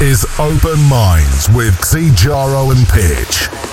is Open Minds with Xijaro and Pitch.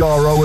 Xijaro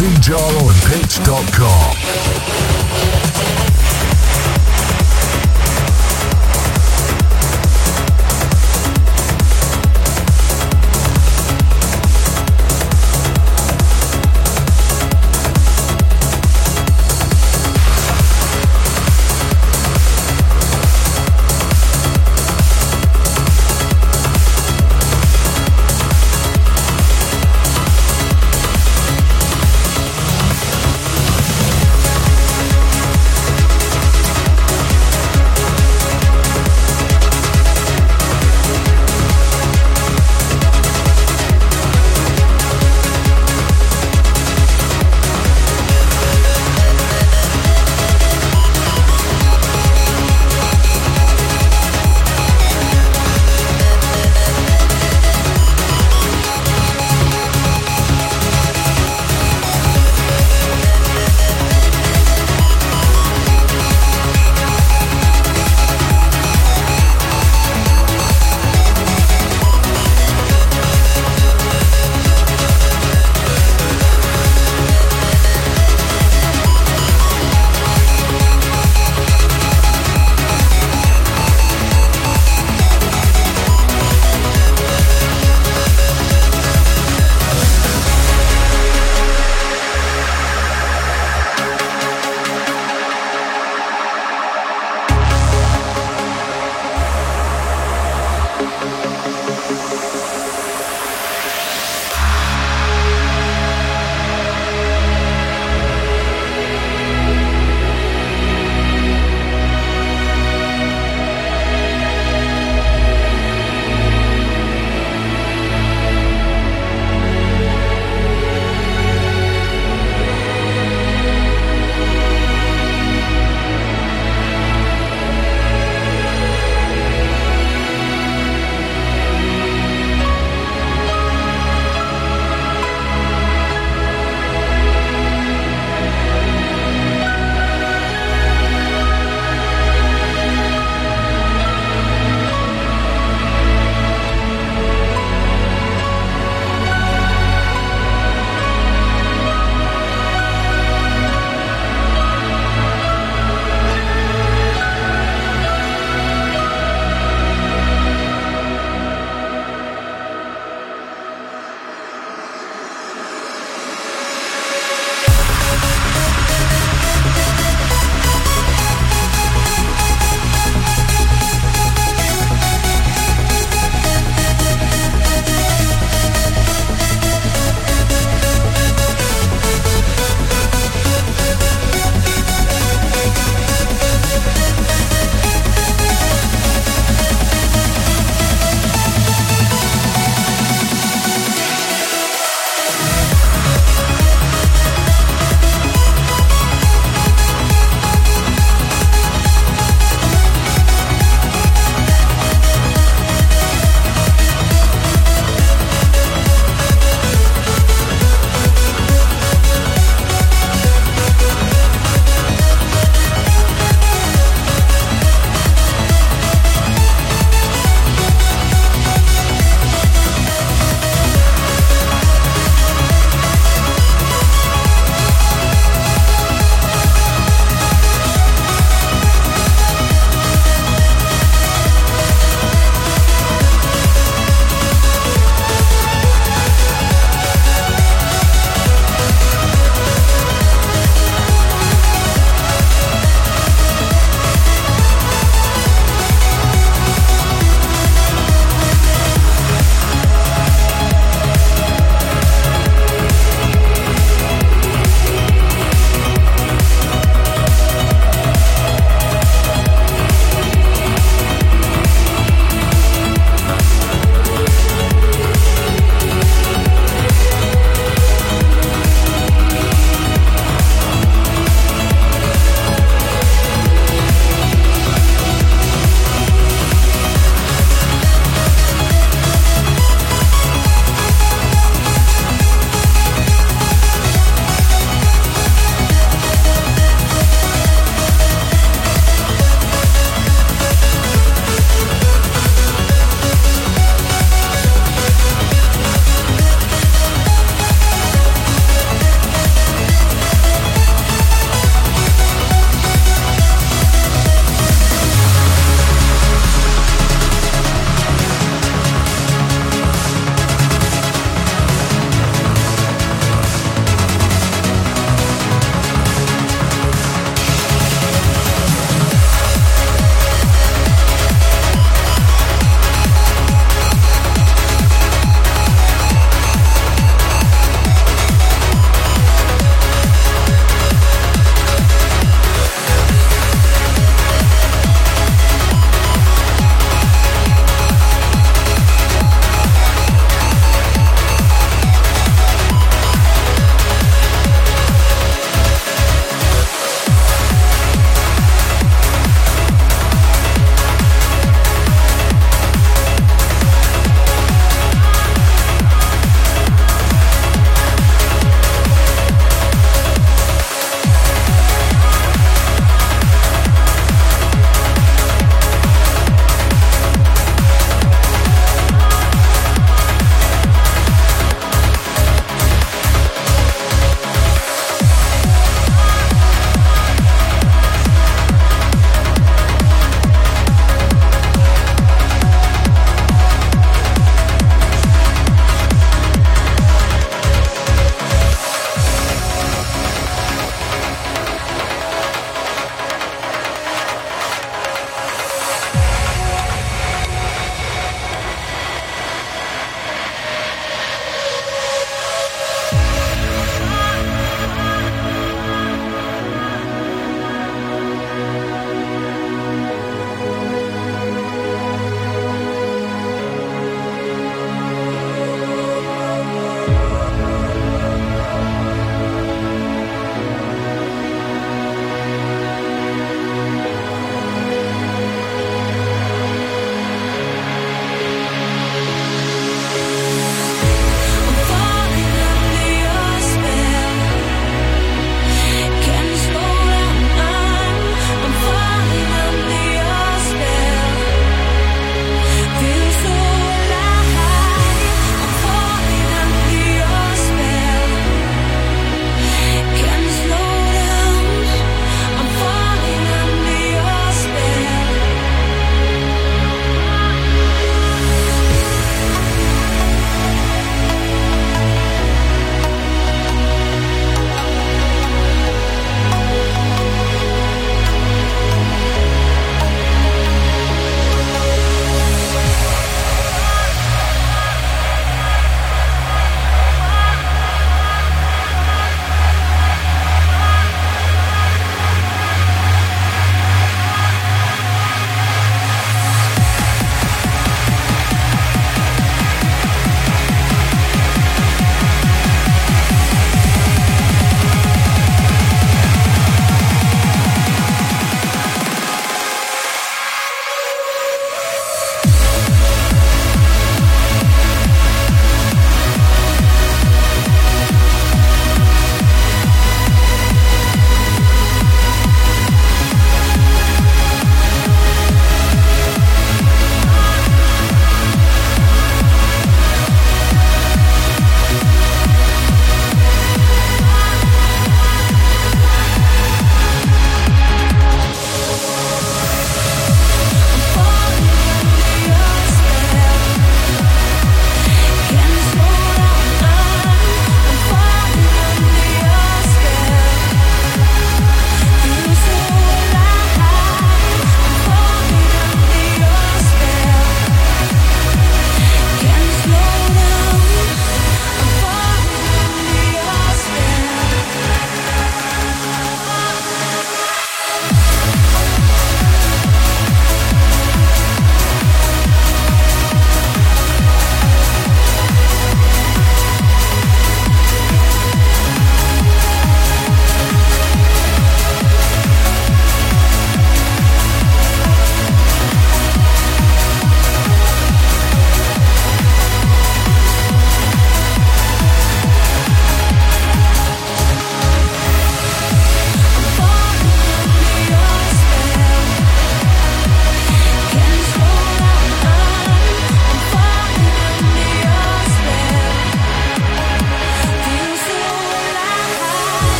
at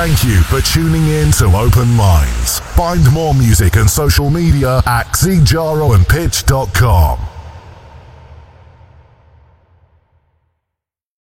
Thank you for tuning in to Open Minds. Find more music and social media at xijaroandpitch.com.